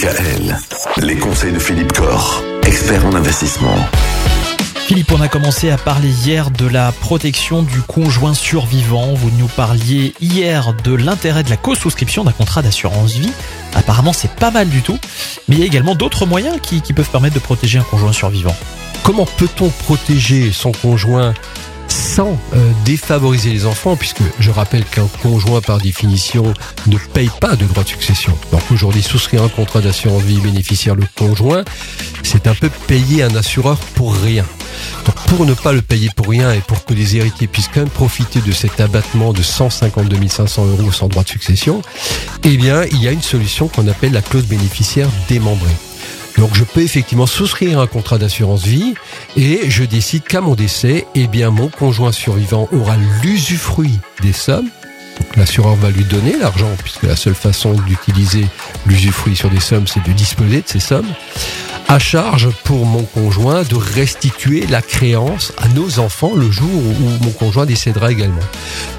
DKL. Les conseils de Philippe Corr, expert en investissement. Philippe, on a commencé à parler hier de la protection du conjoint survivant. Vous nous parliez hier de l'intérêt de la co-souscription d'un contrat d'assurance vie. Apparemment, c'est pas mal du tout. Mais il y a également d'autres moyens qui, qui peuvent permettre de protéger un conjoint survivant. Comment peut-on protéger son conjoint sans euh, défavoriser les enfants, puisque je rappelle qu'un conjoint, par définition, ne paye pas de droits de succession. Donc aujourd'hui, souscrire un contrat d'assurance vie bénéficiaire le conjoint, c'est un peu payer un assureur pour rien. Donc pour ne pas le payer pour rien et pour que les héritiers puissent quand même profiter de cet abattement de 152 500 euros sans droit de succession, eh bien, il y a une solution qu'on appelle la clause bénéficiaire démembrée. Donc je peux effectivement souscrire un contrat d'assurance vie et je décide qu'à mon décès, eh bien mon conjoint survivant aura l'usufruit des sommes. L'assureur va lui donner l'argent puisque la seule façon d'utiliser l'usufruit sur des sommes, c'est de disposer de ces sommes à charge pour mon conjoint de restituer la créance à nos enfants le jour où mon conjoint décédera également.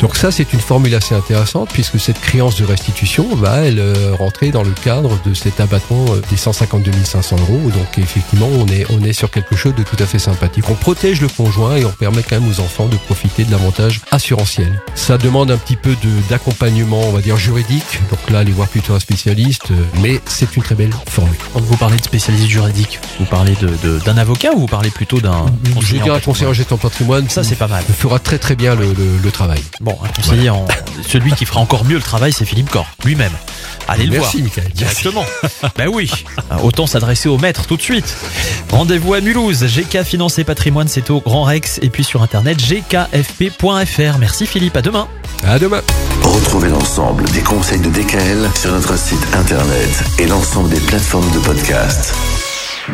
Donc ça, c'est une formule assez intéressante puisque cette créance de restitution va, elle, euh, rentrer dans le cadre de cet abattement euh, des 152 500 euros. Donc effectivement, on est, on est sur quelque chose de tout à fait sympathique. On protège le conjoint et on permet quand même aux enfants de profiter de l'avantage assurantiel. Ça demande un petit peu d'accompagnement, on va dire, juridique. Donc là, aller voir plutôt un spécialiste, euh, mais c'est une très belle formule. Quand vous parlez de spécialiste juridique, vous parlez d'un de, d'un avocat ou vous parlez plutôt d'un Je dirais un conseiller en gestion de patrimoine. Ça, c'est pas mal. fera très très bien le, le, travail. Bon, un conseiller, en, celui qui fera encore mieux le travail, c'est Philippe Corr, lui-même. Allez le voir. Merci, Directement. ben oui. Autant s'adresser au maître tout de suite. Rendez-vous à Mulhouse. GK Finance et Patrimoine, c'est au Grand Rex. Et puis sur internet, gkfp.fr. Merci Philippe. À demain. À demain. Retrouvez l'ensemble des conseils de DKL sur notre site internet et l'ensemble des plateformes de podcast.